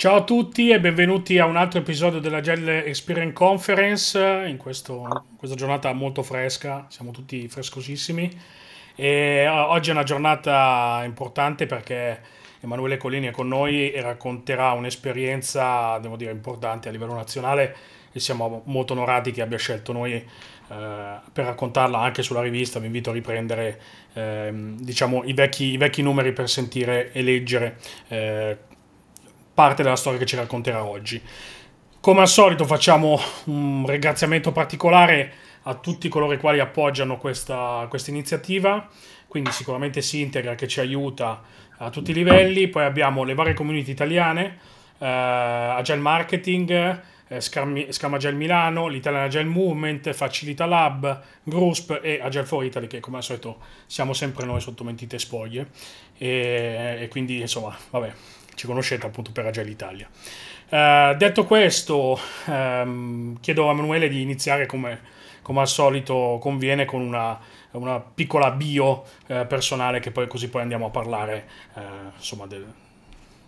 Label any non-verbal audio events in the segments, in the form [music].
Ciao a tutti e benvenuti a un altro episodio della Gel Experience Conference in, questo, in questa giornata molto fresca, siamo tutti frescosissimi e oggi è una giornata importante perché Emanuele Colini è con noi e racconterà un'esperienza, devo dire, importante a livello nazionale e siamo molto onorati che abbia scelto noi eh, per raccontarla anche sulla rivista. Vi invito a riprendere eh, diciamo, i, vecchi, i, vecchi, numeri per sentire e leggere eh, parte della storia che ci racconterà oggi. Come al solito facciamo un ringraziamento particolare a tutti coloro i quali appoggiano questa, iniziativa, quindi sicuramente si integra che ci aiuta a tutti i livelli, poi abbiamo le varie community italiane, eh, Agile Marketing, eh, Scam Agile Milano, l'Italian Agile Movement, Facilita Lab, Grusp e Agile for Italy che come al solito siamo sempre noi sotto mentite spoglie. E, e quindi insomma vabbè ci conoscete appunto per Agile Italia. Uh, detto questo, um, chiedo a Emanuele di iniziare come, come, al solito conviene con una, una piccola bio uh, personale che poi così poi andiamo a parlare uh, insomma del,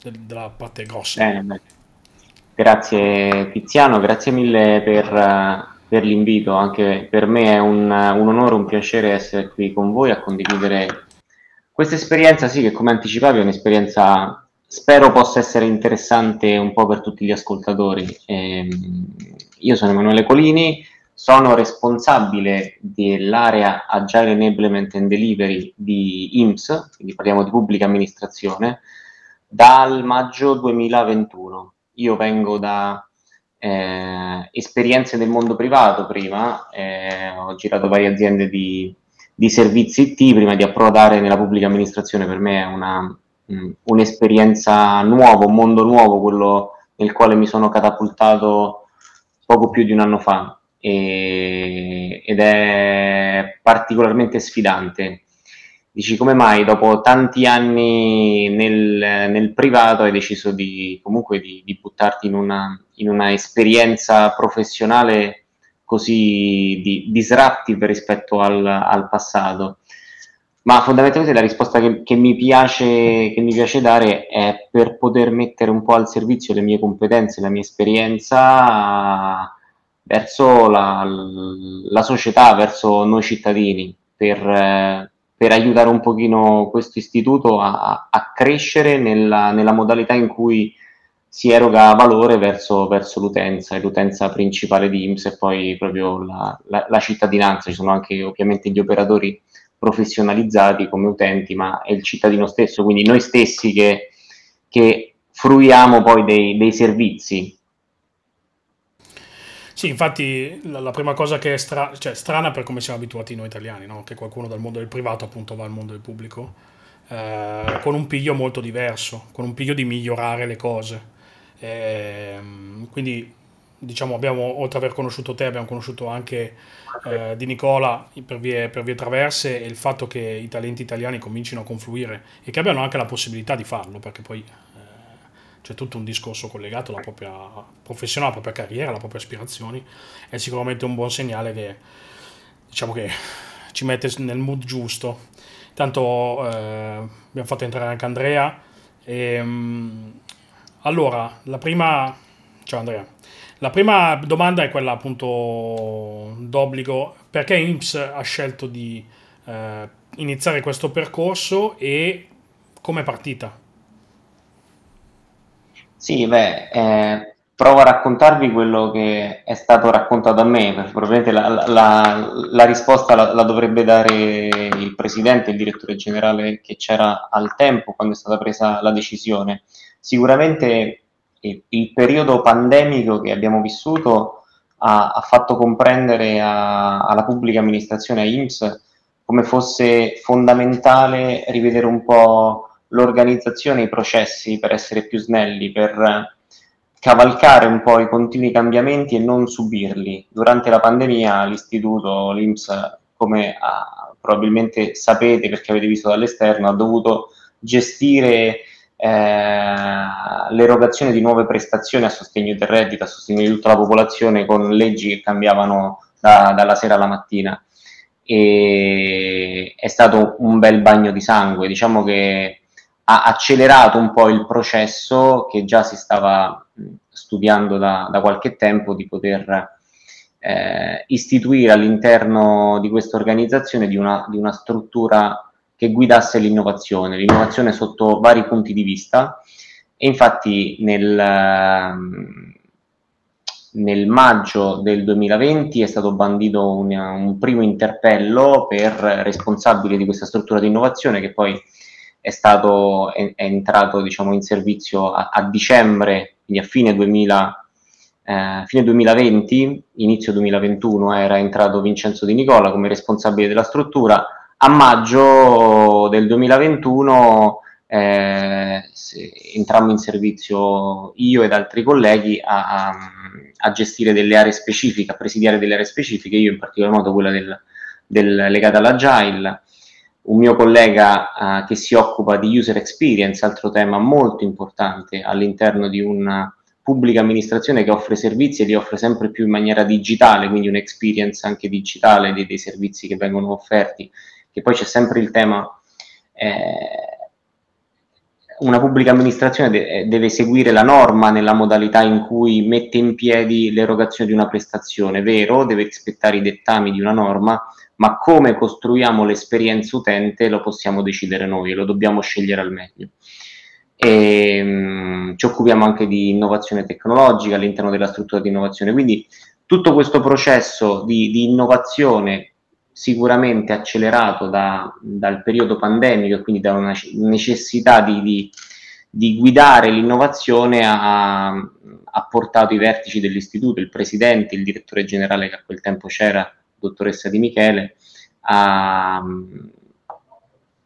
del, della parte grossa. Bene, grazie Tiziano, grazie mille per, per, l'invito, anche per me è un, un onore, un piacere essere qui con voi a condividere questa esperienza, sì, che come anticipavi è un'esperienza spero possa essere interessante un po' per tutti gli ascoltatori. Eh, io sono Emanuele Colini, sono responsabile dell'area Agile Enablement and Delivery di IMSS, quindi parliamo di pubblica amministrazione, dal maggio 2021. Io vengo da eh, esperienze del mondo privato prima, eh, ho girato varie aziende di, di servizi IT prima di approdare nella pubblica amministrazione, per me è una un'esperienza nuova, un mondo nuovo, quello nel quale mi sono catapultato poco più di un anno fa e, ed è particolarmente sfidante. Dici come mai dopo tanti anni nel, nel privato hai deciso di comunque di, di buttarti in una, in una, esperienza professionale così di, disruptive rispetto al, al passato? Ma fondamentalmente la risposta che, che, mi piace, che, mi piace, dare è per poter mettere un po' al servizio le mie competenze, la mia esperienza verso la, la società, verso noi cittadini, per, per, aiutare un pochino questo istituto a, a crescere nella, nella, modalità in cui si eroga valore verso, verso l'utenza, e l'utenza principale di IMSS e poi proprio la, la, la cittadinanza. Ci sono anche ovviamente gli operatori professionalizzati come utenti, ma è il cittadino stesso, quindi noi stessi che, che fruiamo poi dei, dei servizi. Sì, infatti la, la, prima cosa che è stra- cioè, strana per come siamo abituati noi italiani, no? che qualcuno dal mondo del privato appunto va al mondo del pubblico, eh, con un piglio molto diverso, con un piglio di migliorare le cose. Eh, quindi diciamo, abbiamo, oltre ad aver conosciuto te, abbiamo conosciuto anche eh, Di Nicola per vie, per vie traverse e il fatto che i talenti italiani comincino a confluire e che abbiano anche la possibilità di farlo, perché poi eh, c'è tutto un discorso collegato alla propria professionale, alla propria carriera, alle proprie aspirazioni, è sicuramente un buon segnale che, diciamo che ci mette nel mood giusto. Tanto eh, abbiamo fatto entrare anche Andrea. E, ehm, allora, la prima... Ciao Andrea. La prima domanda è quella appunto d'obbligo, perché IMSS ha scelto di eh, iniziare questo percorso e come è partita? Sì, beh, eh, provo a raccontarvi quello che è stato raccontato a me, perché probabilmente la, la, la risposta la, la, dovrebbe dare il presidente, il direttore generale che c'era al tempo quando è stata presa la decisione. Sicuramente il periodo pandemico che abbiamo vissuto ha, ha fatto comprendere a, alla pubblica amministrazione, a IMSS, come fosse fondamentale rivedere un po' l'organizzazione, i processi per essere più snelli, per cavalcare un po' i continui cambiamenti e non subirli. Durante la pandemia l'istituto, l'IMSS, come ah, probabilmente sapete perché avete visto dall'esterno, ha dovuto gestire l'erogazione di nuove prestazioni a sostegno del reddito, a sostegno di tutta la popolazione con leggi che cambiavano da, dalla sera alla mattina. E è stato un bel bagno di sangue. Diciamo che ha accelerato un po' il processo che già si stava studiando da, da qualche tempo di poter eh, istituire all'interno di questa organizzazione di di una struttura che guidasse l'innovazione, l'innovazione sotto vari punti di vista. E infatti nel, nel maggio del 2020 è stato bandito un, un, primo interpello per responsabile di questa struttura di innovazione che poi è, stato, è, è entrato diciamo, in servizio a, a, dicembre, quindi a fine, 2000, eh, fine 2020, inizio 2021 era entrato Vincenzo Di Nicola come responsabile della struttura, a maggio del 2021 eh, entrammo in servizio io ed altri colleghi a, a, a, gestire delle aree specifiche, a presidiare delle aree specifiche, io in particolar modo quella del, del, legata all'agile, un mio collega uh, che si occupa di user experience, altro tema molto importante all'interno di una pubblica amministrazione che offre servizi e li offre sempre più in maniera digitale, quindi un'experience anche digitale dei, dei servizi che vengono offerti, che poi c'è sempre il tema eh, una pubblica amministrazione de- eh, deve seguire la norma nella modalità in cui mette in piedi l'erogazione di una prestazione, vero, deve rispettare i dettami di una norma, ma come costruiamo l'esperienza utente lo possiamo decidere noi, lo dobbiamo scegliere al meglio. E, um, ci occupiamo anche di innovazione tecnologica all'interno della struttura di innovazione, quindi tutto questo processo di, di innovazione sicuramente accelerato da, dal periodo pandemico e quindi da una necessità di, di, di guidare l'innovazione ha, ha, portato i vertici dell'istituto, il presidente, il direttore generale che a quel tempo c'era, dottoressa Di Michele, a,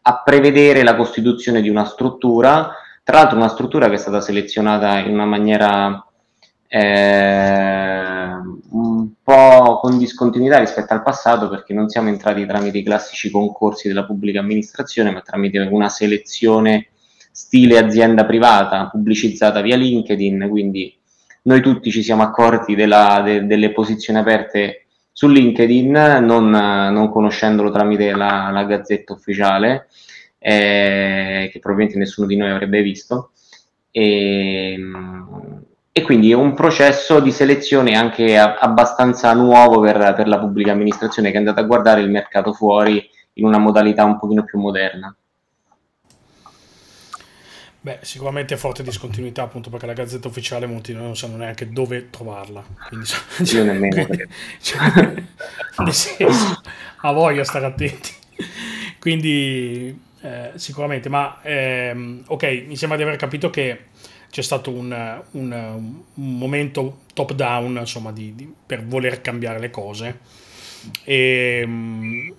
a prevedere la costituzione di una struttura, tra l'altro una struttura che è stata selezionata in una maniera eh, un po' con discontinuità rispetto al passato perché non siamo entrati tramite i classici concorsi della pubblica amministrazione, ma tramite una selezione stile azienda privata pubblicizzata via LinkedIn, quindi noi tutti ci siamo accorti della, de, delle posizioni aperte su LinkedIn, non, non conoscendolo tramite la, la gazzetta ufficiale, eh, che probabilmente nessuno di noi avrebbe visto. E, e quindi è un processo di selezione anche a, abbastanza nuovo per, per, la pubblica amministrazione che è andata a guardare il mercato fuori in una modalità un pochino più moderna. Beh, sicuramente forte discontinuità appunto perché la gazzetta ufficiale molti non sanno neanche dove trovarla. Quindi, cioè, Io nemmeno. [laughs] Cioè, [laughs] nel senso, a voglia stare attenti. Quindi eh, sicuramente, ma ehm, ok, mi sembra di aver capito che c'è stato un, un, un momento top down insomma, di, di, per voler cambiare le cose. E mm,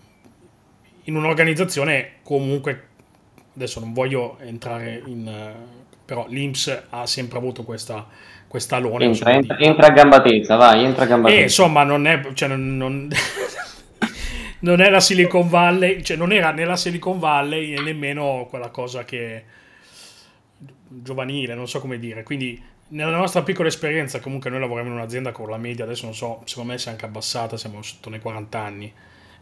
in un'organizzazione comunque adesso non voglio entrare in però l'Inps ha sempre avuto questa questa alone entra, entra, di... entra, a gamba tesa vai entra a gamba tesa. insomma non è cioè, non, non... [laughs] non è la Silicon Valley cioè non era né la Silicon Valley né nemmeno quella cosa che giovanile, non so come dire. Quindi nella nostra piccola esperienza, comunque noi lavoriamo in un'azienda con la media, adesso non so, secondo me si è anche abbassata, siamo sotto nei 40 anni,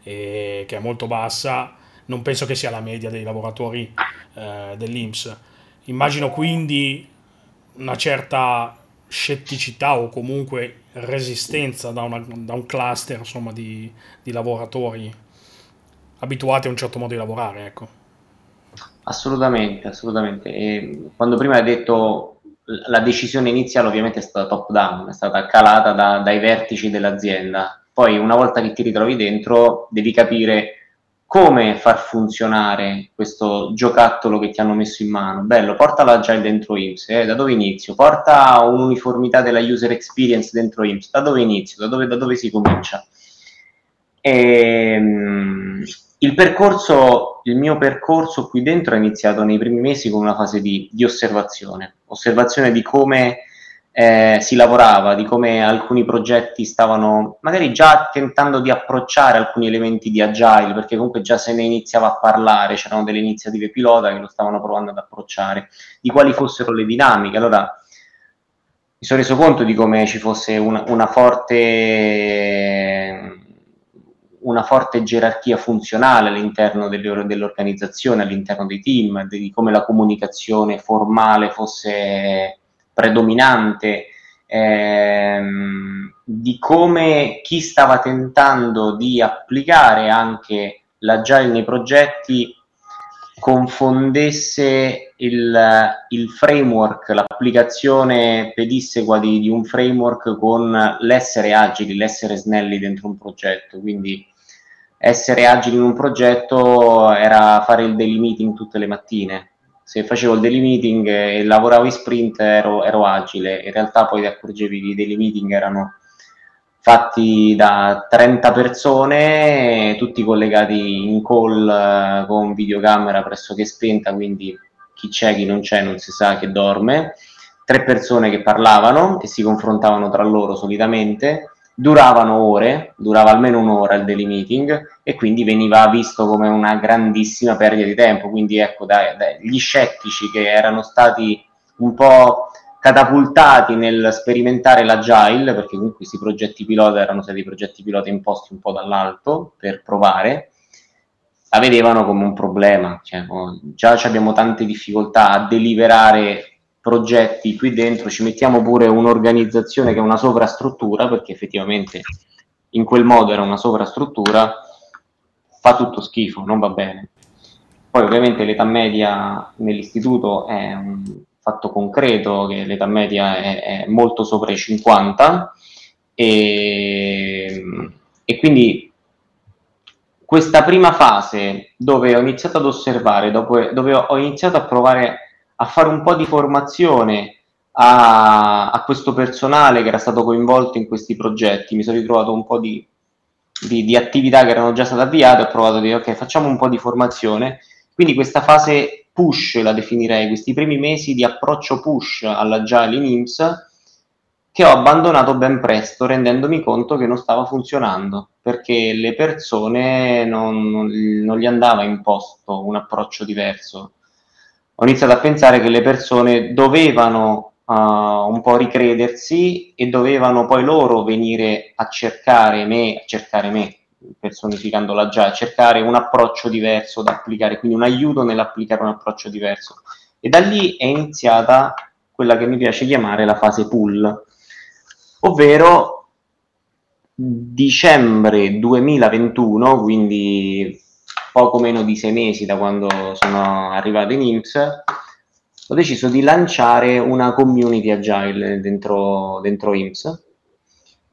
e, che è molto bassa. Non penso che sia la media dei lavoratori eh, dell'Inps. Immagino quindi una certa scetticità o comunque resistenza da, una, da un cluster insomma, di, di lavoratori abituati a un certo modo di lavorare. Ecco. Assolutamente, assolutamente. E quando prima hai detto la decisione iniziale ovviamente è stata top down, è stata calata da, dai vertici dell'azienda. Poi una volta che ti ritrovi dentro devi capire come far funzionare questo giocattolo che ti hanno messo in mano. Bello, porta l'agile dentro IMSS, eh? da dove inizio? Porta un'uniformità della user experience dentro IMSS, da dove inizio? Da dove, da dove si comincia? Ehm, il percorso, il mio percorso qui dentro è iniziato nei primi mesi con una fase di, di osservazione, osservazione di come eh, si lavorava, di come alcuni progetti stavano magari già tentando di approcciare alcuni elementi di agile, perché comunque già se ne iniziava a parlare, c'erano delle iniziative pilota che lo stavano provando ad approcciare, di quali fossero le dinamiche. Allora mi sono reso conto di come ci fosse una, una forte una forte gerarchia funzionale all'interno delle, dell'organizzazione, all'interno dei team, di come la comunicazione formale fosse predominante, ehm, di come chi stava tentando di applicare anche l'agile nei progetti confondesse il, il framework, l'applicazione pedissequa di, di, un framework con l'essere agili, l'essere snelli dentro un progetto. Quindi essere agili in un progetto era fare il daily meeting tutte le mattine. Se facevo il daily meeting e lavoravo in sprint ero, ero agile, in realtà poi ti accorgevi che i daily meeting erano fatti da 30 persone, tutti collegati in call eh, con videocamera pressoché spenta, quindi chi c'è, chi non c'è, non si sa che dorme. Tre persone che parlavano, che si confrontavano tra loro solitamente, duravano ore, durava almeno un'ora il daily meeting e quindi veniva visto come una grandissima perdita di tempo. Quindi ecco, dai, dai, gli scettici che erano stati un po' catapultati nel sperimentare l'agile, perché comunque questi progetti pilota erano stati progetti pilota imposti un po' dall'alto per provare, la vedevano come un problema. Cioè, oh, già abbiamo tante difficoltà a deliberare progetti qui dentro, ci mettiamo pure un'organizzazione che è una sovrastruttura, perché effettivamente in quel modo era una sovrastruttura, fa tutto schifo, non va bene. Poi ovviamente l'età media nell'istituto è un fatto concreto che l'età media è, è molto sopra i 50 e, e quindi questa prima fase dove ho iniziato ad osservare, dopo, dove ho iniziato a provare a fare un po' di formazione a, a, questo personale che era stato coinvolto in questi progetti, mi sono ritrovato un po' di, di, di attività che erano già state avviate, ho provato a dire ok facciamo un po' di formazione, quindi questa fase push la definirei, questi primi mesi di approccio push all'agile in IMSS che ho abbandonato ben presto rendendomi conto che non stava funzionando perché le persone non, non gli andava imposto un approccio diverso. Ho iniziato a pensare che le persone dovevano uh, un po' ricredersi e dovevano poi loro venire a cercare me, a cercare me, personificandola già, cercare un approccio diverso da applicare, quindi un aiuto nell'applicare un approccio diverso. E da lì è iniziata quella che mi piace chiamare la fase pull, ovvero dicembre 2021, quindi poco meno di sei mesi da quando sono arrivato in IMSS, ho deciso di lanciare una community agile dentro, dentro IMSS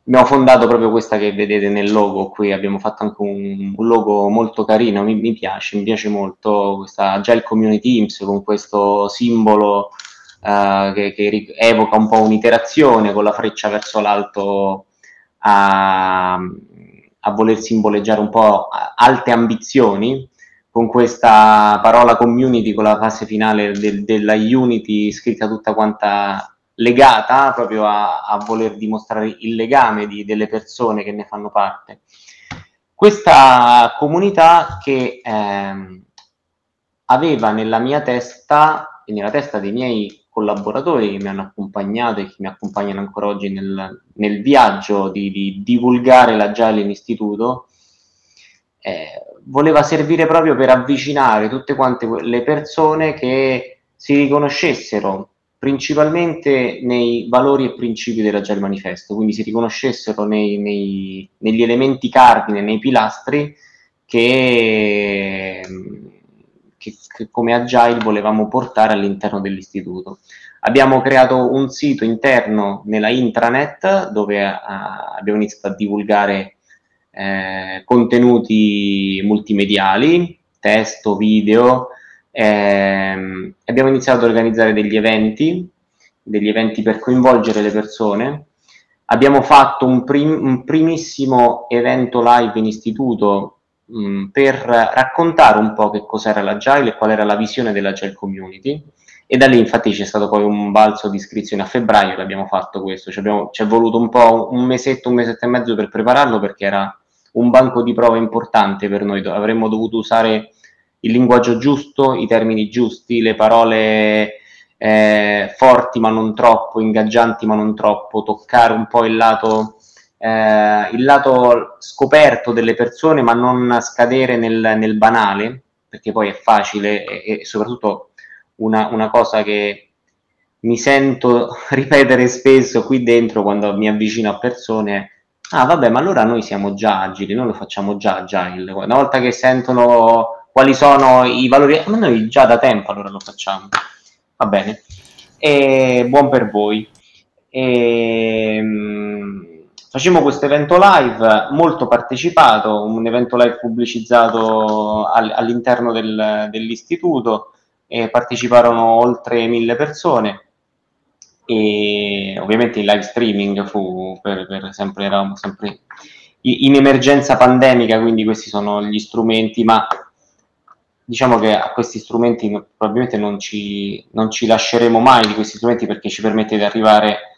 abbiamo fondato proprio questa che vedete nel logo qui, abbiamo fatto anche un, un logo molto carino, mi, mi, piace, mi piace molto questa Agile Community Teams con questo simbolo uh, che, che, evoca un po' un'iterazione con la freccia verso l'alto a, a voler simboleggiare un po' alte ambizioni, con questa parola community, con la fase finale del, della Unity scritta tutta quanta legata proprio a, a voler dimostrare il legame di, delle persone che ne fanno parte. Questa comunità che ehm, aveva nella mia testa e nella testa dei miei collaboratori che mi hanno accompagnato e che mi accompagnano ancora oggi nel, nel viaggio di, di, divulgare l'agile in istituto, eh, voleva servire proprio per avvicinare tutte quante le persone che si riconoscessero principalmente nei valori e principi dell'Agile Manifesto, quindi si riconoscessero nei, nei, negli elementi cardine, nei pilastri che, che, che, come Agile volevamo portare all'interno dell'istituto. Abbiamo creato un sito interno nella intranet dove uh, abbiamo iniziato a divulgare eh, contenuti multimediali, testo, video, eh, abbiamo iniziato ad organizzare degli eventi, degli eventi per coinvolgere le persone. Abbiamo fatto un, prim- un primissimo evento live in istituto mh, per raccontare un po' che cos'era l'Agile e qual era la visione dell'Agile Community. E da lì infatti c'è stato poi un balzo di iscrizioni. A febbraio, l'abbiamo fatto questo, ci, abbiamo, ci è voluto un po' un mesetto, un mesetto e mezzo per prepararlo perché era un banco di prova importante per noi, avremmo dovuto usare il linguaggio giusto, i termini giusti, le parole eh, forti ma non troppo, ingaggianti ma non troppo, toccare un po' il lato eh, il lato scoperto delle persone, ma non scadere nel, nel banale, perché poi è facile e, e soprattutto una, una cosa che mi sento [laughs] ripetere spesso qui dentro quando mi avvicino a persone ah vabbè ma allora noi siamo già agili, noi lo facciamo già agile una volta che sentono quali sono i valori ma noi già da tempo allora lo facciamo. Va bene. E buon per voi. E, facciamo questo evento live molto partecipato un evento live pubblicizzato all, all'interno del, dell'istituto e parteciparono oltre mille persone. E ovviamente il live streaming fu per, per sempre, eravamo sempre in emergenza pandemica, quindi questi sono gli strumenti, ma diciamo che a questi strumenti probabilmente non ci, non ci lasceremo mai di questi strumenti perché ci permette di arrivare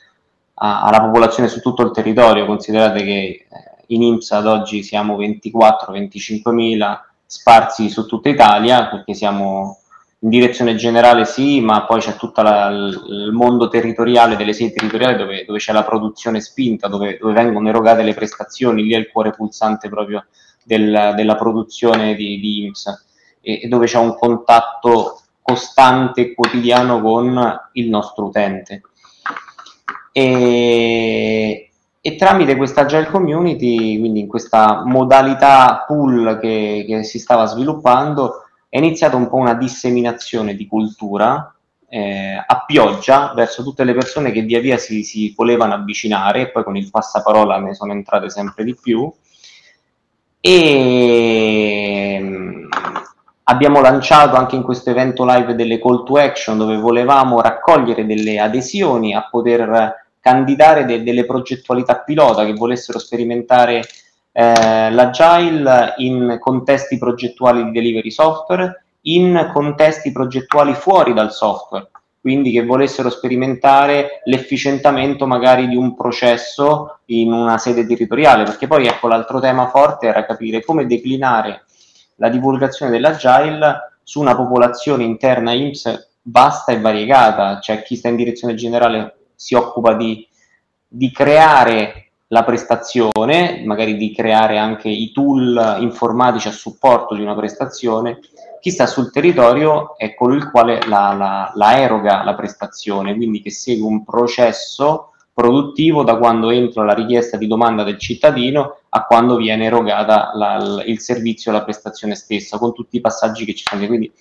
a, alla popolazione su tutto il territorio. Considerate che eh, in IMSS ad oggi siamo 24-25 mila sparsi su tutta Italia perché siamo in direzione generale sì, ma poi c'è tutto il mondo territoriale delle sedi territoriali dove, dove c'è la produzione spinta, dove, dove, vengono erogate le prestazioni, lì è il cuore pulsante proprio del, della produzione di, di IMSS e, e dove c'è un contatto costante e quotidiano con il nostro utente. E, e tramite questa Agile Community, quindi in questa modalità pool che, che si stava sviluppando, è iniziata un po' una disseminazione di cultura eh, a pioggia verso tutte le persone che via via si, si volevano avvicinare e poi con il passaparola ne sono entrate sempre di più. E mm, abbiamo lanciato anche in questo evento live delle call to action dove volevamo raccogliere delle adesioni a poter candidare de- delle progettualità pilota che volessero sperimentare eh, l'agile in contesti progettuali di delivery software, in contesti progettuali fuori dal software, quindi che volessero sperimentare l'efficientamento magari di un processo in una sede territoriale, perché poi ecco l'altro tema forte era capire come declinare la divulgazione dell'agile su una popolazione interna IMSS vasta e variegata, cioè chi sta in direzione generale si occupa di, di creare la prestazione, magari di creare anche i tool informatici a supporto di una prestazione, chi sta sul territorio è colui il quale la, la, la eroga la prestazione, quindi che segue un processo produttivo da quando entra la richiesta di domanda del cittadino a quando viene erogata la, il servizio la prestazione stessa, con tutti i passaggi che ci sono. Quindi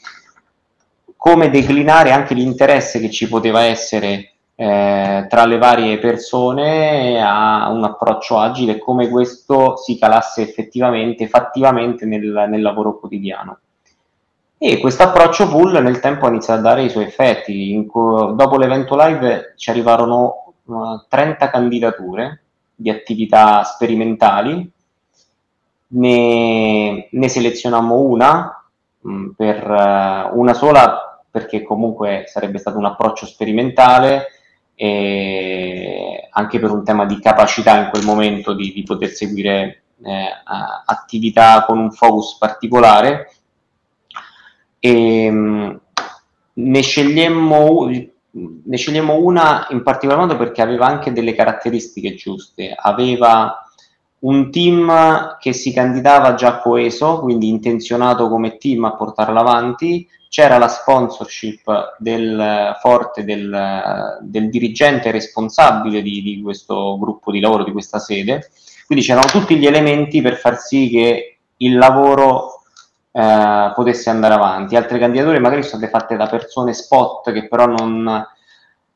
come declinare anche l'interesse che ci poteva essere eh, tra le varie persone a un approccio agile come questo si calasse effettivamente, fattivamente nel, nel lavoro quotidiano. E questo approccio pool nel tempo ha iniziato a dare i suoi effetti. In, dopo l'evento live ci arrivarono uh, 30 candidature di attività sperimentali, ne, ne selezionammo una mh, mm, per uh, una sola perché comunque sarebbe stato un approccio sperimentale e anche per un tema di capacità in quel momento di, di poter seguire eh, attività con un focus particolare. E, ehm, ne scegliemmo, ne scegliemmo una in particolar modo perché aveva anche delle caratteristiche giuste, aveva un team che si candidava già coeso, quindi intenzionato come team a portarla avanti, c'era la sponsorship del forte del, del dirigente responsabile di, di, questo gruppo di lavoro, di questa sede, quindi c'erano tutti gli elementi per far sì che il lavoro eh, potesse andare avanti. Altre candidature magari sono state fatte da persone spot che però non,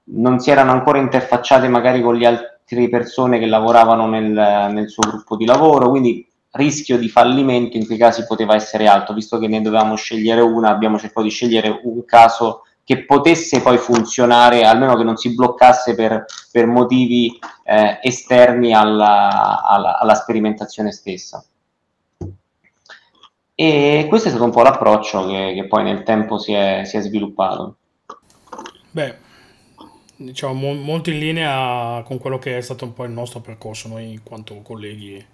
non si erano ancora interfacciate magari con le altre persone che lavoravano nel, nel suo gruppo di lavoro, quindi rischio di fallimento in quei casi poteva essere alto, visto che ne dovevamo scegliere una, abbiamo cercato di scegliere un caso che potesse poi funzionare, almeno che non si bloccasse per, per motivi eh, esterni alla, alla, alla, sperimentazione stessa. E questo è stato un po' l'approccio che, che poi nel tempo si è, si è sviluppato. Beh, diciamo mo- molto in linea con quello che è stato un po' il nostro percorso noi in quanto colleghi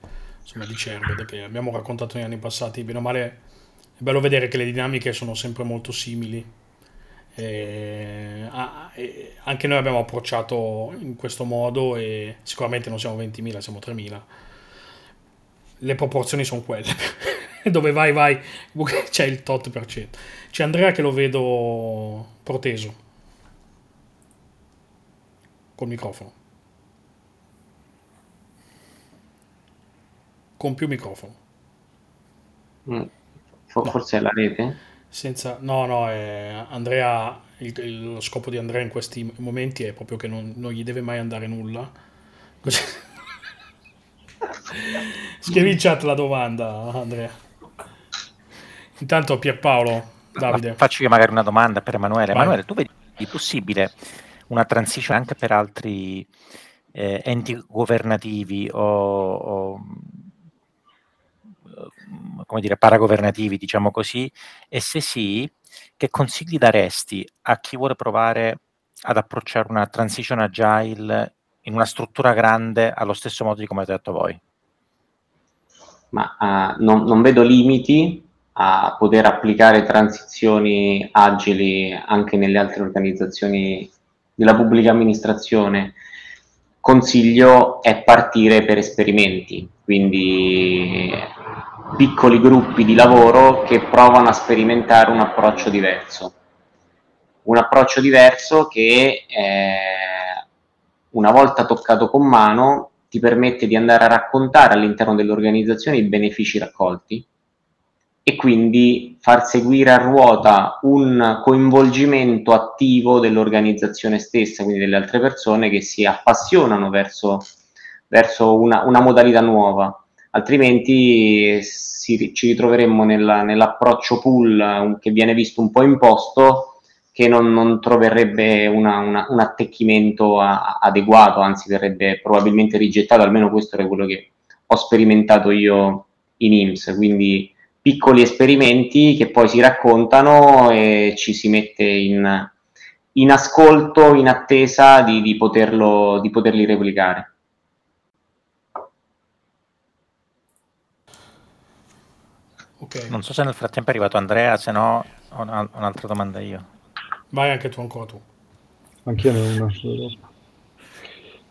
insomma, di Cerbed che abbiamo raccontato negli anni passati, bene o male è bello vedere che le dinamiche sono sempre molto simili E, e anche noi abbiamo approcciato in questo modo e sicuramente non siamo 20.000, siamo 3.000. Le proporzioni sono quelle. [laughs] Dove vai, vai, [laughs] c'è il tot per cento. C'è Andrea che lo vedo proteso. Col microfono. Con più microfono. Mm. Forse no. è la rete? Senza, no, no, è Andrea, il, il, lo scopo di Andrea in questi momenti è proprio che non, non gli deve mai andare nulla. [laughs] Così. Scrivi in chat la domanda, Andrea. Intanto Pierpaolo, Davide. Ma faccio io magari una domanda per Emanuele. Vai. Emanuele, tu vedi possibile una transition anche per altri eh, enti governativi o, o come dire, paragovernativi, diciamo così, e se sì, che consigli daresti a chi vuole provare ad approcciare una transition agile in una struttura grande allo stesso modo di come avete detto voi? Ma uh, non, non vedo limiti a poter applicare transizioni agili anche nelle altre organizzazioni della pubblica amministrazione. Consiglio è partire per esperimenti, quindi piccoli gruppi di lavoro che provano a sperimentare un approccio diverso. Un approccio diverso che eh, una volta toccato con mano ti permette di andare a raccontare all'interno dell'organizzazione i benefici raccolti e quindi far seguire a ruota un coinvolgimento attivo dell'organizzazione stessa, quindi delle altre persone che si appassionano verso, verso una, una modalità nuova altrimenti si, ci ritroveremmo nella, nell'approccio pool che viene visto un po' imposto che non, non troverebbe una, una, un attecchimento a, adeguato, anzi verrebbe probabilmente rigettato, almeno questo è quello che ho sperimentato io in IMSS, quindi piccoli esperimenti che poi si raccontano e ci si mette in, in ascolto, in attesa di, di, poterlo, di poterli replicare. Okay. Non so se nel frattempo è arrivato Andrea, se no ho un'altra domanda io. Vai anche tu, ancora tu. Anch'io ne ho domanda.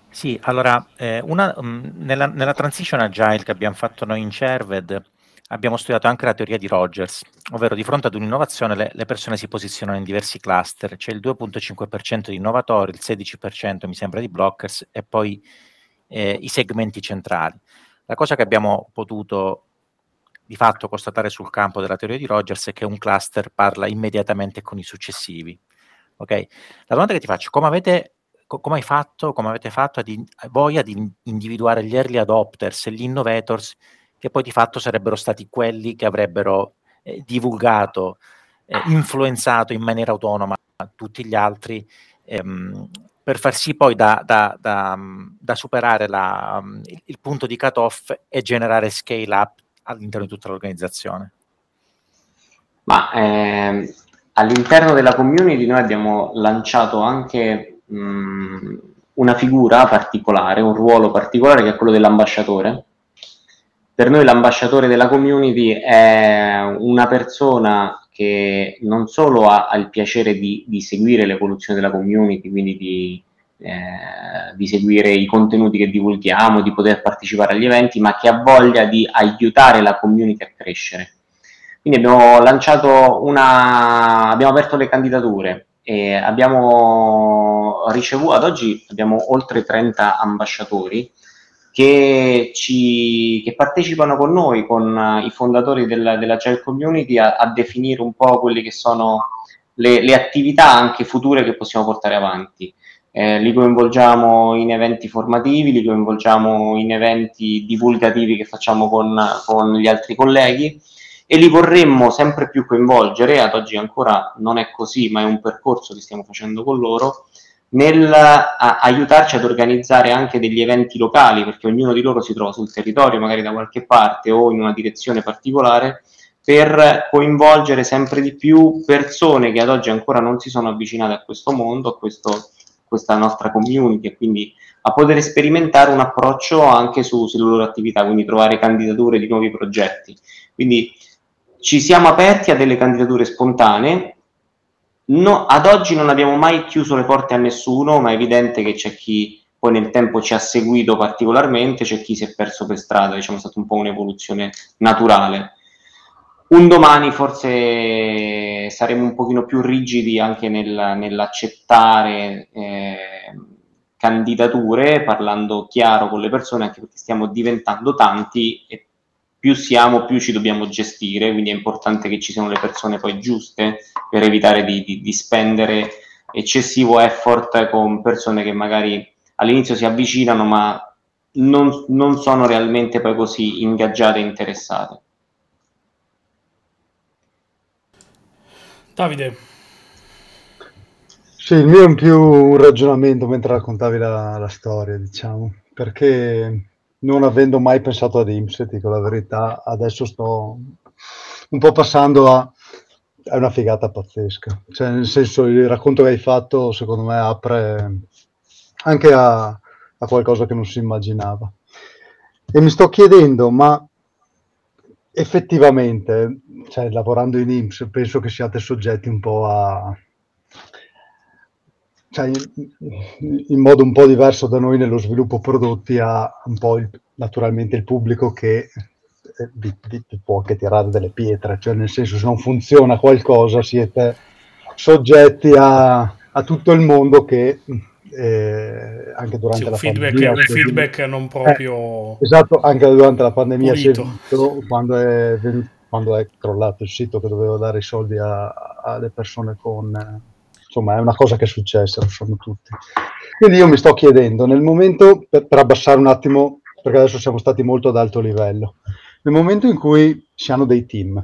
Sì, allora, eh, una, um, nella, nella, transition agile che abbiamo fatto noi in Cerved abbiamo studiato anche la teoria di Rogers, ovvero di fronte ad un'innovazione le, le persone si posizionano in diversi cluster, c'è il 2.5% di innovatori, il 16% mi sembra di blockers e poi eh, i segmenti centrali. La cosa che abbiamo potuto di fatto constatare sul campo della teoria di Rogers è che un cluster parla immediatamente con i successivi. Okay? La domanda che ti faccio, come avete, co- come hai fatto, come avete fatto ad in, voi ad in, individuare gli early adopters e gli innovators che poi di fatto sarebbero stati quelli che avrebbero eh, divulgato, eh, influenzato in maniera autonoma tutti gli altri ehm, per far sì poi da, da, da, da superare la, il, il punto di cut-off e generare scale up all'interno di tutta l'organizzazione? Ma eh, all'interno della community noi abbiamo lanciato anche mh, una figura particolare, un ruolo particolare che è quello dell'ambasciatore. Per noi l'ambasciatore della community è una persona che non solo ha, ha il piacere di, di seguire l'evoluzione della community, quindi di, eh, di seguire i contenuti che divulghiamo, di poter partecipare agli eventi, ma che ha voglia di aiutare la community a crescere. Quindi abbiamo lanciato una, abbiamo aperto le candidature e abbiamo ricevuto, ad oggi abbiamo oltre 30 ambasciatori che, ci, che partecipano con noi, con i fondatori del, della Child Community, a, a, definire un po' quelle che sono le, le attività anche future che possiamo portare avanti eh, li coinvolgiamo in eventi formativi, li coinvolgiamo in eventi divulgativi che facciamo con, con gli altri colleghi e li vorremmo sempre più coinvolgere, ad oggi ancora non è così, ma è un percorso che stiamo facendo con loro, nel a, aiutarci ad organizzare anche degli eventi locali, perché ognuno di loro si trova sul territorio, magari da qualche parte o in una direzione particolare, per coinvolgere sempre di più persone che ad oggi ancora non si sono avvicinate a questo mondo, a questo questa nostra community e quindi a poter sperimentare un approccio anche su, sulle loro attività, quindi trovare candidature di nuovi progetti. Quindi ci siamo aperti a delle candidature spontanee, no, ad oggi non abbiamo mai chiuso le porte a nessuno, ma è evidente che c'è chi poi nel tempo ci ha seguito particolarmente, c'è chi si è perso per strada, diciamo è stata un po' un'evoluzione naturale. Un domani forse saremo un pochino più rigidi anche nel, nell'accettare eh, candidature, parlando chiaro con le persone, anche perché stiamo diventando tanti e più siamo, più ci dobbiamo gestire, quindi è importante che ci siano le persone poi giuste per evitare di, di, di spendere eccessivo effort con persone che magari all'inizio si avvicinano ma non, non sono realmente poi così ingaggiate e interessate. Davide. Sì, il mio è un più un ragionamento mentre raccontavi la, la storia, diciamo, perché non avendo mai pensato ad IMSS, dico la verità, adesso sto un po' passando a... è una figata pazzesca. Cioè, nel senso, il racconto che hai fatto, secondo me, apre anche a, a qualcosa che non si immaginava. E mi sto chiedendo, ma effettivamente, cioè, lavorando in IMSS, penso che siate soggetti un po' a... Cioè, in, in modo un po' diverso da noi nello sviluppo prodotti, a un po' il, naturalmente il pubblico che eh, vi, vi, vi, può anche tirare delle pietre, cioè nel senso se non funziona qualcosa siete soggetti a, a tutto il mondo che eh, anche durante sì, la feedback, pandemia. Un feedback non proprio... Eh, esatto, anche durante la pandemia visto quando è, venuto, quando è crollato il sito che doveva dare i soldi alle persone con... insomma, è una cosa che è successa, lo sanno tutti. Quindi io mi sto chiedendo, nel momento, per, per abbassare un attimo, perché adesso siamo stati molto ad alto livello, nel momento in cui si hanno dei team,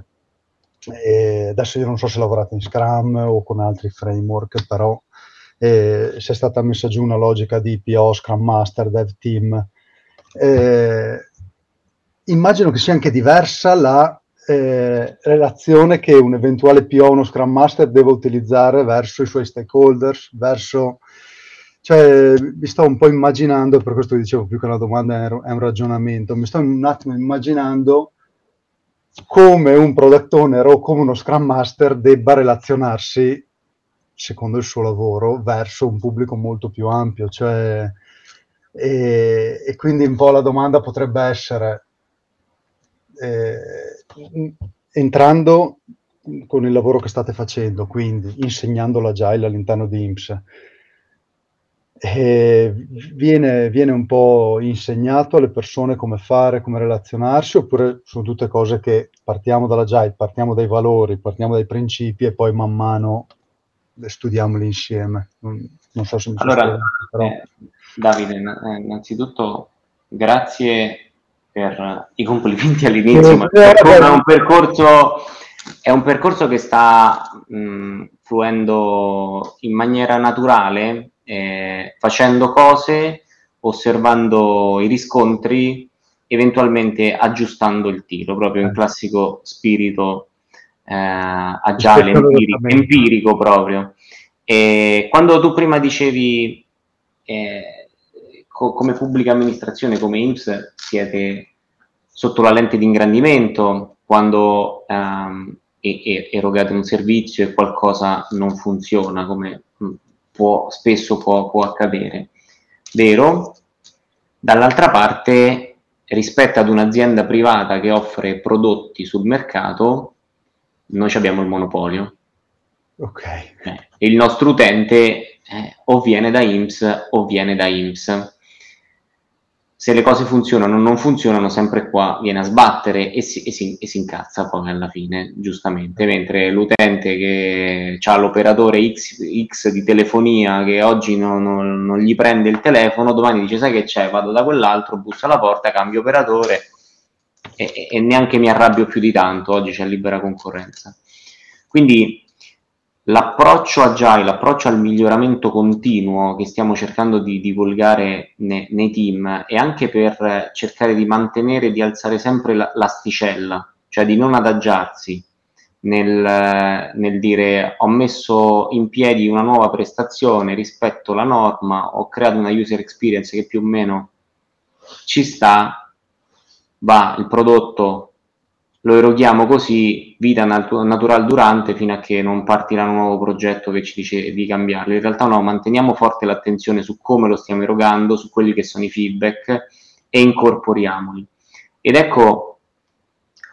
e adesso io non so se lavorate in Scrum o con altri framework, però eh, sia stata messa giù una logica di PO, Scrum Master, Dev Team. Eh, immagino che sia anche diversa la eh, relazione che un eventuale PO, uno Scrum Master deve utilizzare verso i suoi stakeholders, verso... Cioè, mi sto un po' immaginando, per questo dicevo più che una domanda è un ragionamento, mi sto un attimo immaginando come un product owner o come uno Scrum Master debba relazionarsi secondo il suo lavoro, verso un pubblico molto più ampio. Cioè, e, e quindi un po' la domanda potrebbe essere, eh, entrando con il lavoro che state facendo, quindi insegnando l'agile all'interno di IMSS, eh, viene, viene, un po' insegnato alle persone come fare, come relazionarsi, oppure sono tutte cose che partiamo dall'agile, partiamo dai valori, partiamo dai principi e poi man mano studiamoli insieme. Non, non so se mi allora, spiegando, però... eh, Davide, eh, innanzitutto grazie per i complimenti all'inizio, ma è un percorso, è un percorso che sta mh, fluendo in maniera naturale, eh, facendo cose, osservando i riscontri, eventualmente aggiustando il tiro, proprio in classico spirito eh, agile, empirico, empirico, proprio. E quando tu prima dicevi eh, co- come pubblica amministrazione, come IMSS, siete sotto la lente di ingrandimento, quando ehm, e- e- erogate un servizio e qualcosa non funziona, come mm, può, spesso può, può accadere. Vero? Dall'altra parte, rispetto ad un'azienda privata che offre prodotti sul mercato, noi abbiamo il monopolio. Ok. Eh, il nostro utente eh, o viene da IMSS o viene da IMSS. Se le cose funzionano o non funzionano, sempre qua viene a sbattere e si, e, si, e si, incazza poi alla fine, giustamente. Mentre l'utente che ha l'operatore X, X di telefonia che oggi non, non, non, gli prende il telefono, domani dice: Sai che c'è? Vado da quell'altro, busso alla porta, cambio operatore e, e neanche mi arrabbio più di tanto, oggi c'è libera concorrenza. Quindi l'approccio agile, l'approccio al miglioramento continuo che stiamo cercando di divulgare ne, nei team è anche per cercare di mantenere di alzare sempre la, l'asticella, cioè di non adagiarsi nel, nel, dire ho messo in piedi una nuova prestazione rispetto alla norma, ho creato una user experience che più o meno ci sta, va il prodotto lo eroghiamo così vita nat- natural durante fino a che non partirà un nuovo progetto che ci dice di cambiarlo. In realtà no, manteniamo forte l'attenzione su come lo stiamo erogando, su quelli che sono i feedback e incorporiamoli. Ed ecco,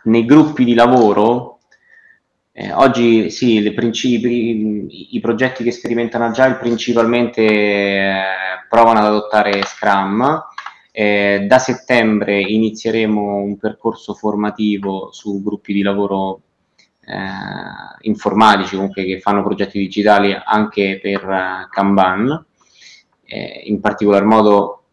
nei gruppi di lavoro, eh, oggi sì, principi, i progetti che sperimentano Agile principalmente eh, provano ad adottare Scrum, eh, da settembre inizieremo un percorso formativo su gruppi di lavoro eh, informatici comunque che fanno progetti digitali anche per uh, Kanban, eh, in particolar modo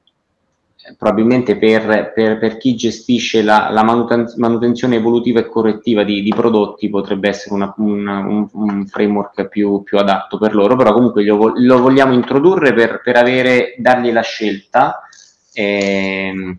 eh, probabilmente per, per, per, chi gestisce la, la manuten- manutenzione evolutiva e correttiva di, di prodotti potrebbe essere una, una, un, un, framework più, più, adatto per loro, però comunque lo, lo vogliamo introdurre per, per avere, dargli la scelta eh,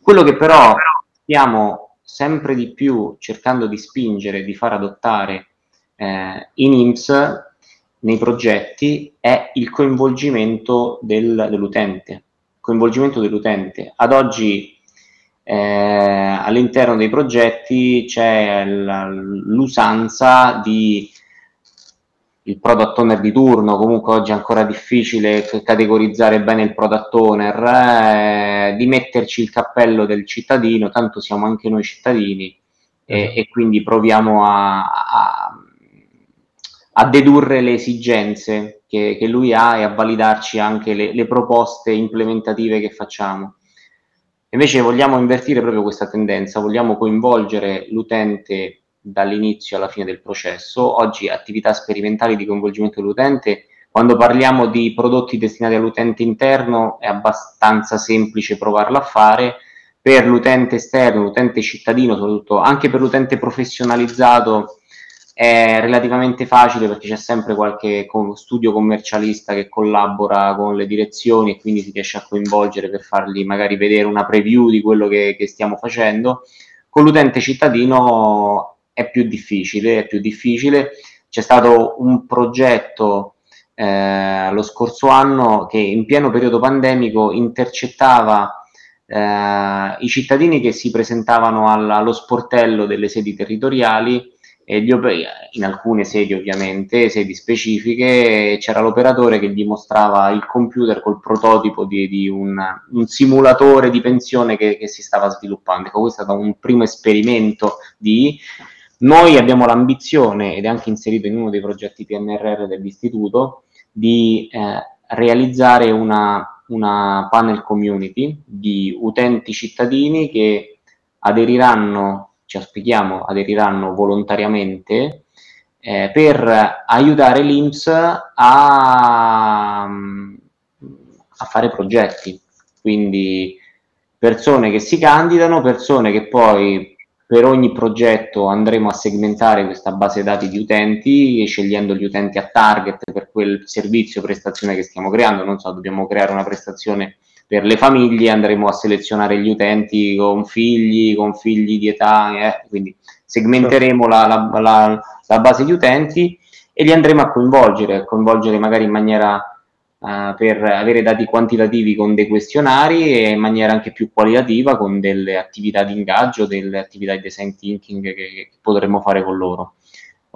quello che però stiamo sempre di più cercando di spingere, di far adottare eh, in IMSS nei progetti è il coinvolgimento del, dell'utente. Coinvolgimento dell'utente. Ad oggi eh, all'interno dei progetti c'è l'usanza di il product owner di turno, comunque oggi è ancora difficile categorizzare bene il product owner, eh, di metterci il cappello del cittadino, tanto siamo anche noi cittadini e, esatto. e quindi proviamo a, a, a, dedurre le esigenze che, che, lui ha e a validarci anche le, le proposte implementative che facciamo. Invece vogliamo invertire proprio questa tendenza, vogliamo coinvolgere l'utente dall'inizio alla fine del processo. Oggi attività sperimentali di coinvolgimento dell'utente, quando parliamo di prodotti destinati all'utente interno è abbastanza semplice provarlo a fare, per l'utente esterno, l'utente cittadino, soprattutto anche per l'utente professionalizzato è relativamente facile perché c'è sempre qualche studio commercialista che collabora con le direzioni e quindi si riesce a coinvolgere per fargli magari vedere una preview di quello che, che stiamo facendo. Con l'utente cittadino è più difficile, è più difficile. C'è stato un progetto eh, lo scorso anno che in pieno periodo pandemico intercettava eh, i cittadini che si presentavano al, allo sportello delle sedi territoriali e gli, in alcune sedi ovviamente, sedi specifiche, c'era l'operatore che gli mostrava il computer col prototipo di, di un, un, simulatore di pensione che, che si stava sviluppando. Ecco, questo è stato un primo esperimento di noi abbiamo l'ambizione, ed è anche inserito in uno dei progetti PNRR dell'istituto, di eh, realizzare una, una panel community di utenti cittadini che aderiranno, ci auspichiamo, aderiranno volontariamente eh, per aiutare l'INPS a, a fare progetti. Quindi persone che si candidano, persone che poi per ogni progetto andremo a segmentare questa base dati di utenti, scegliendo gli utenti a target per quel servizio prestazione che stiamo creando. Non so, dobbiamo creare una prestazione per le famiglie, andremo a selezionare gli utenti con figli, con figli di età, eh, quindi segmenteremo la, la, la, la, base di utenti e li andremo a coinvolgere, a coinvolgere magari in maniera uh, per avere dati quantitativi con dei questionari e in maniera anche più qualitativa con delle attività di ingaggio, delle attività di design thinking che, che potremmo fare con loro.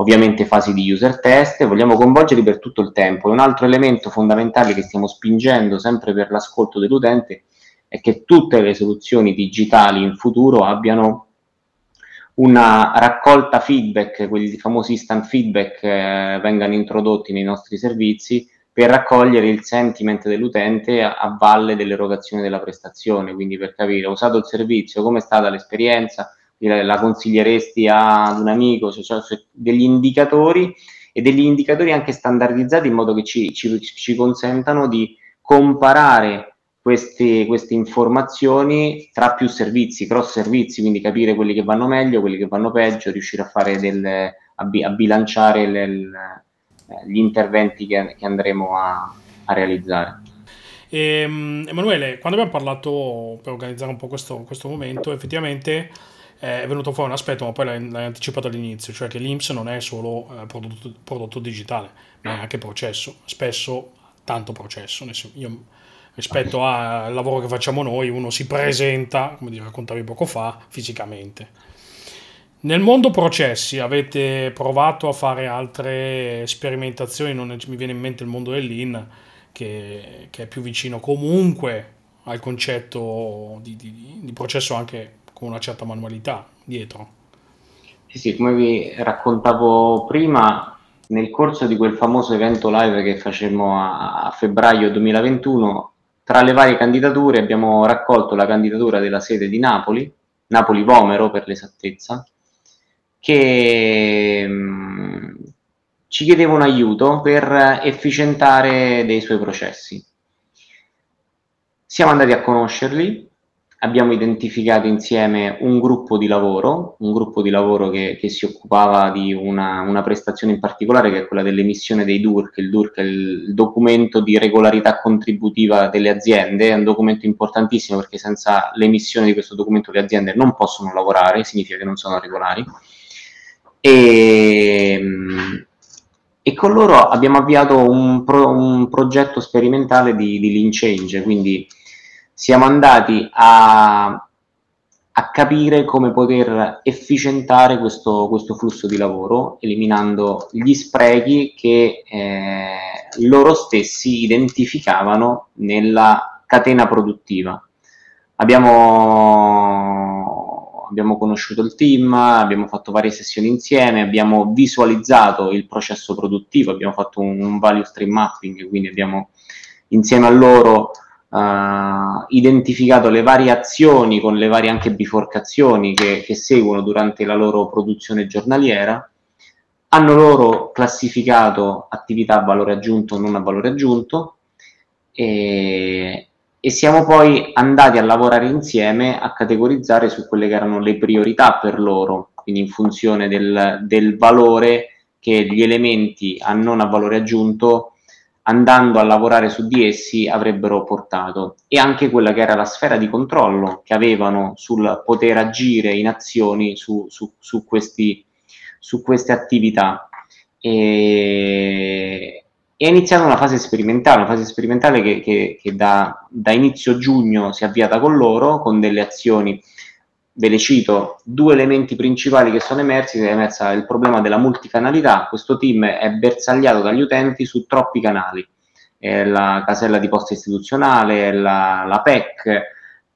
Ovviamente fasi di user test, vogliamo coinvolgerli per tutto il tempo. E un altro elemento fondamentale che stiamo spingendo sempre per l'ascolto dell'utente è che tutte le soluzioni digitali in futuro abbiano una raccolta feedback, quelli famosi instant feedback eh, vengano introdotti nei nostri servizi per raccogliere il sentiment dell'utente a, a, valle dell'erogazione della prestazione, quindi per capire, ho usato il servizio, come è stata l'esperienza, la consiglieresti ad un amico, cioè, cioè, degli indicatori e degli indicatori anche standardizzati in modo che ci, ci, ci consentano di comparare queste, queste, informazioni tra più servizi, cross servizi, quindi capire quelli che vanno meglio, quelli che vanno peggio, riuscire a del, a, bi, a bilanciare le, gli interventi che, che andremo a, a realizzare. E, um, Emanuele, quando abbiamo parlato per organizzare un po' questo, questo momento, effettivamente eh, è venuto fuori un aspetto, ma poi l'hai, l'hai anticipato all'inizio, cioè che l'IMS non è solo eh, prodotto, prodotto, digitale, ma è anche processo, spesso tanto processo. Io, rispetto al lavoro che facciamo noi, uno si presenta, come ti raccontavi poco fa, fisicamente Nel mondo processi avete provato a fare altre sperimentazioni, non mi viene in mente il mondo del Lean, che, che è più vicino comunque al concetto di, di, di, processo anche con una certa manualità dietro. Sì, sì, come vi raccontavo prima, nel corso di quel famoso evento live che facemmo a, a febbraio 2021, tra le varie candidature abbiamo raccolto la candidatura della sede di Napoli, Napoli Vomero per l'esattezza, che mm, ci chiedeva un aiuto per efficientare dei suoi processi. Siamo andati a conoscerli, abbiamo identificato insieme un gruppo di lavoro, un gruppo di lavoro che, che si occupava di una, una, prestazione in particolare che è quella dell'emissione dei DURC. Il DURC è il documento di regolarità contributiva delle aziende, è un documento importantissimo perché senza l'emissione di questo documento le aziende non possono lavorare, significa che non sono regolari. E, e con loro abbiamo avviato un, pro, un progetto sperimentale di, di lean change, quindi siamo andati a, a capire come poter efficientare questo, questo, flusso di lavoro, eliminando gli sprechi che eh, loro stessi identificavano nella catena produttiva. Abbiamo, abbiamo conosciuto il team, abbiamo fatto varie sessioni insieme, abbiamo visualizzato il processo produttivo, abbiamo fatto un, un value stream mapping, quindi abbiamo insieme a loro uh, identificato le varie azioni con le varie anche biforcazioni che, che seguono durante la loro produzione giornaliera, hanno loro classificato attività a valore aggiunto o non a valore aggiunto e siamo poi andati a lavorare insieme a categorizzare su quelle che erano le priorità per loro, quindi in funzione del, del valore che gli elementi a non a valore aggiunto andando a lavorare su di essi avrebbero portato e anche quella che era la sfera di controllo che avevano sul poter agire in azioni su, su, su, questi, su queste attività. E, è iniziata una fase sperimentale, una fase sperimentale che, che, che da, da, inizio giugno si è avviata con loro, con delle azioni ve le cito, due elementi principali che sono emersi, è emersa il problema della multicanalità, questo team è bersagliato dagli utenti su troppi canali, eh, la casella di posta istituzionale, la, la PEC,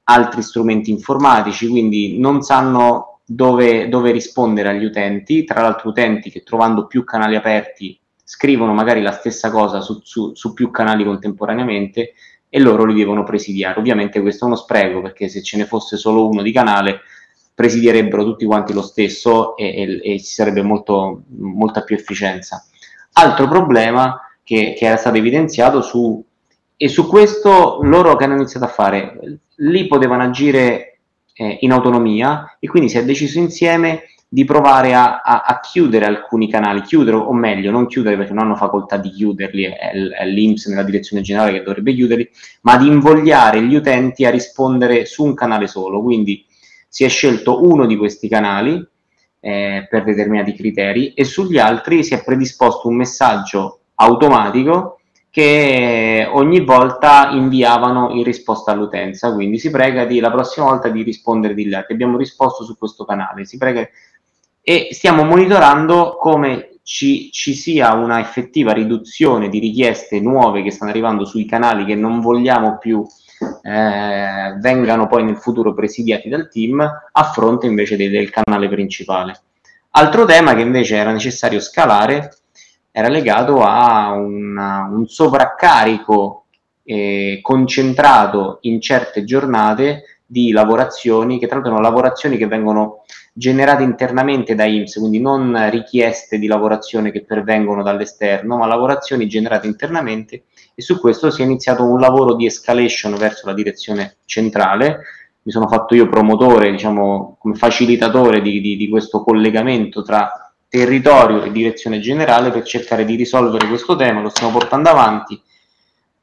altri strumenti informatici, quindi non sanno dove, dove rispondere agli utenti, tra l'altro utenti che trovando più canali aperti scrivono magari la stessa cosa su, su, su più canali contemporaneamente e loro li devono presidiare. Ovviamente questo è uno spreco perché se ce ne fosse solo uno di canale presidierebbero tutti quanti lo stesso e, e, e ci sarebbe molto, molta più efficienza. Altro problema che, che, era stato evidenziato su, e su questo loro che hanno iniziato a fare, lì potevano agire eh, in autonomia e quindi si è deciso insieme di provare a, a, a, chiudere alcuni canali, chiudere o meglio non chiudere perché non hanno facoltà di chiuderli, è, è l'Inps nella direzione generale che dovrebbe chiuderli, ma di invogliare gli utenti a rispondere su un canale solo, quindi si è scelto uno di questi canali eh, per determinati criteri e sugli altri si è predisposto un messaggio automatico che ogni volta inviavano in risposta all'utenza, quindi si prega di la prossima volta di rispondere di là, che abbiamo risposto su questo canale, si prega e stiamo monitorando come ci, ci, sia una effettiva riduzione di richieste nuove che stanno arrivando sui canali che non vogliamo più eh, vengano poi nel futuro presidiati dal team a fronte invece de- del canale principale. Altro tema che invece era necessario scalare era legato a una, un sovraccarico eh, concentrato in certe giornate di lavorazioni, che tra l'altro sono lavorazioni che vengono generate internamente da IMSS, quindi non richieste di lavorazione che pervengono dall'esterno, ma lavorazioni generate internamente e su questo si è iniziato un lavoro di escalation verso la direzione centrale. Mi sono fatto io promotore, diciamo, come facilitatore di, di, di questo collegamento tra territorio e direzione generale per cercare di risolvere questo tema, lo stiamo portando avanti.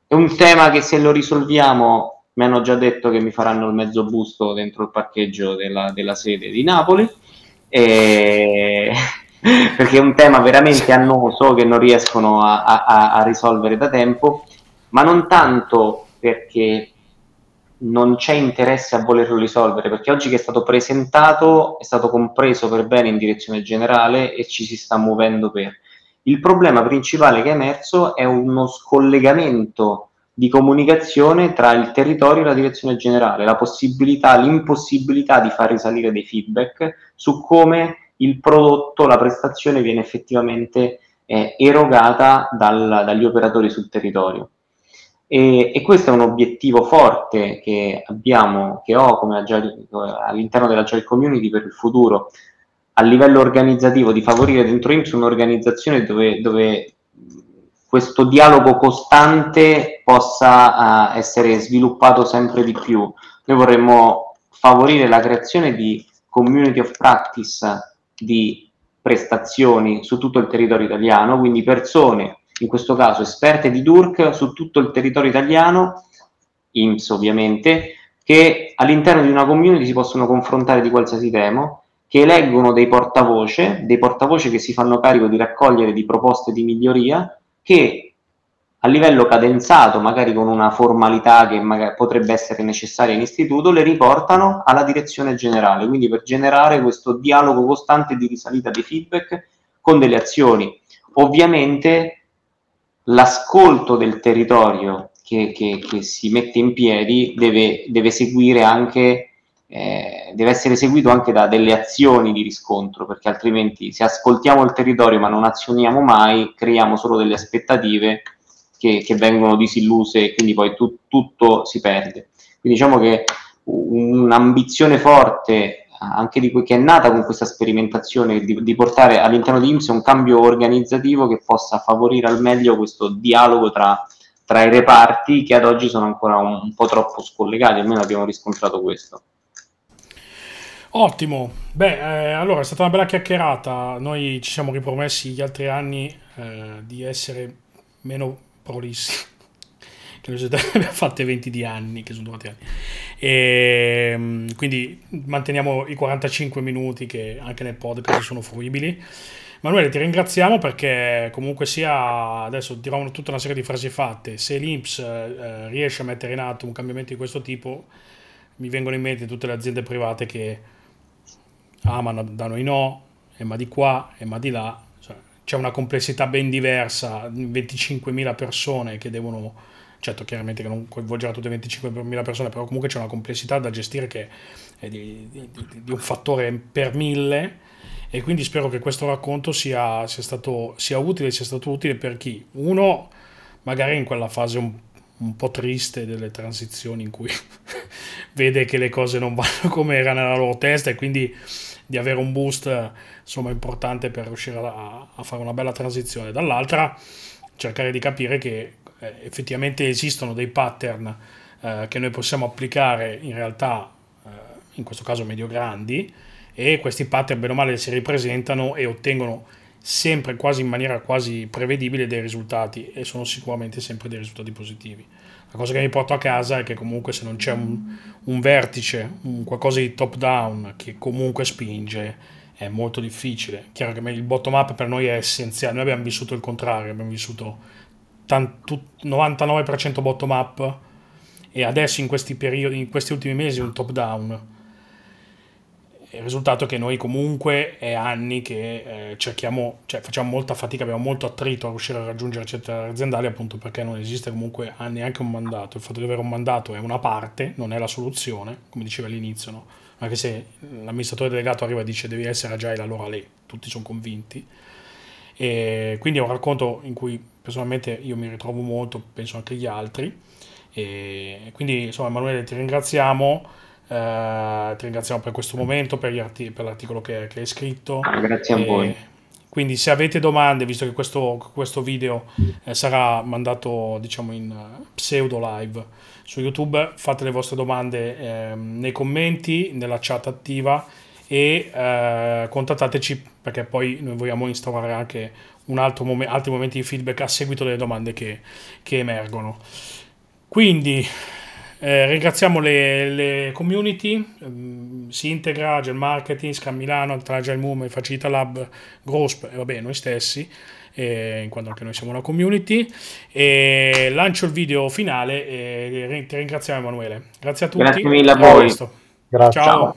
È un tema che se lo risolviamo mi hanno già detto che mi faranno il mezzo busto dentro il parcheggio della, della sede di Napoli, e... [laughs] perché è un tema veramente annoso che non riescono a, a, a risolvere da tempo, ma non tanto perché non c'è interesse a volerlo risolvere, perché oggi che è stato presentato è stato compreso per bene in direzione generale e ci si sta muovendo per. Il problema principale che è emerso è uno scollegamento di comunicazione tra il territorio e la direzione generale, la possibilità, l'impossibilità di far risalire dei feedback su come il prodotto, la prestazione viene effettivamente eh, erogata dal, dagli operatori sul territorio. E, e, questo è un obiettivo forte che abbiamo, che ho come Agile, all'interno della Agile Community per il futuro, a livello organizzativo, di favorire dentro IMSS un'organizzazione dove, dove questo dialogo costante possa uh, essere sviluppato sempre di più. Noi vorremmo favorire la creazione di community of practice di prestazioni su tutto il territorio italiano, quindi persone in questo caso esperte di DURC su tutto il territorio italiano, IMSS ovviamente, che all'interno di una community si possono confrontare di qualsiasi tema, che eleggono dei portavoce, dei portavoce che si fanno carico di raccogliere di proposte di miglioria, che a livello cadenzato, magari con una formalità che potrebbe essere necessaria in istituto, le riportano alla direzione generale, quindi per generare questo dialogo costante di risalita dei feedback con delle azioni. Ovviamente l'ascolto del territorio che, che, che, si mette in piedi deve, deve seguire anche, eh, deve essere seguito anche da delle azioni di riscontro, perché altrimenti se ascoltiamo il territorio ma non azioniamo mai, creiamo solo delle aspettative che, che vengono disilluse e quindi poi tu, tutto si perde. Quindi diciamo che un'ambizione forte anche di, che è nata con questa sperimentazione di, di portare all'interno di IMSS un cambio organizzativo che possa favorire al meglio questo dialogo tra, tra i reparti che ad oggi sono ancora un, un po' troppo scollegati, almeno abbiamo riscontrato questo. Ottimo, beh, eh, allora è stata una bella chiacchierata. Noi ci siamo ripromessi gli altri anni eh, di essere meno prolissi [laughs] che noi [laughs] abbiamo fatte 20 di anni, che sono durati anni. E, ehm, quindi manteniamo i 45 minuti che anche nel podcast sono fruibili. Manuele, ti ringraziamo perché comunque sia, adesso dirò tutta una serie di frasi fatte, se l'Inps eh, riesce a mettere in atto un cambiamento di questo tipo, mi vengono in mente tutte le aziende private che amano, danno i no, e ma di qua, e ma di là, cioè, c'è una complessità ben diversa, 25.000 persone che devono certo chiaramente che non coinvolgerà tutte le 25.000 persone, però comunque c'è una complessità da gestire che è di, di, di un fattore per mille e quindi spero che questo racconto sia, sia, stato, sia utile, sia stato utile per chi, uno, magari in quella fase un, un po' triste delle transizioni in cui [laughs] vede che le cose non vanno come era nella loro testa e quindi di avere un boost insomma importante per riuscire a, a fare una bella transizione. Dall'altra cercare di capire che eh, effettivamente esistono dei pattern eh, che noi possiamo applicare in realtà, eh, in questo caso medio-grandi, e questi pattern bene o male si ripresentano e ottengono sempre quasi in maniera quasi prevedibile dei risultati e sono sicuramente sempre dei risultati positivi. La cosa che mi porto a casa è che comunque se non c'è un, un vertice, un qualcosa di top down che comunque spinge, è molto difficile. Chiaro che il bottom up per noi è essenziale, noi abbiamo vissuto il contrario, abbiamo vissuto 99% bottom up e adesso in questi periodi, in questi ultimi mesi un top down. Il risultato è che noi comunque è anni che eh, cerchiamo, cioè facciamo molta fatica, abbiamo molto attrito a riuscire a raggiungere certe aziendali appunto perché non esiste comunque neanche un mandato. Il fatto di avere un mandato è una parte, non è la soluzione, come diceva all'inizio, no? anche se l'amministratore delegato arriva e dice devi essere agile, allora lei, tutti sono convinti. E quindi è un racconto in cui personalmente io mi ritrovo molto, penso anche gli altri. E quindi insomma Emanuele ti ringraziamo, eh, ti ringraziamo per questo momento, per, arti- per l'articolo che, che, hai scritto. Ah, grazie a e voi. Quindi se avete domande, visto che questo, questo video eh, sarà mandato diciamo in uh, pseudo live su YouTube, fate le vostre domande eh, nei commenti, nella chat attiva e eh, contattateci perché poi noi vogliamo instaurare anche un altro mom- altri momenti di feedback a seguito delle domande che, che emergono. Quindi Eh, ringraziamo le, le community, um, si integra, Agile Marketing, Scam Milano, Agile Moom, Facilita Lab, Grosp e vabbè noi stessi, eh, in quanto anche noi siamo una community. E lancio il video finale e ti ringraziamo Emanuele. Grazie a tutti. Grazie mille a voi. Grazie. Ciao.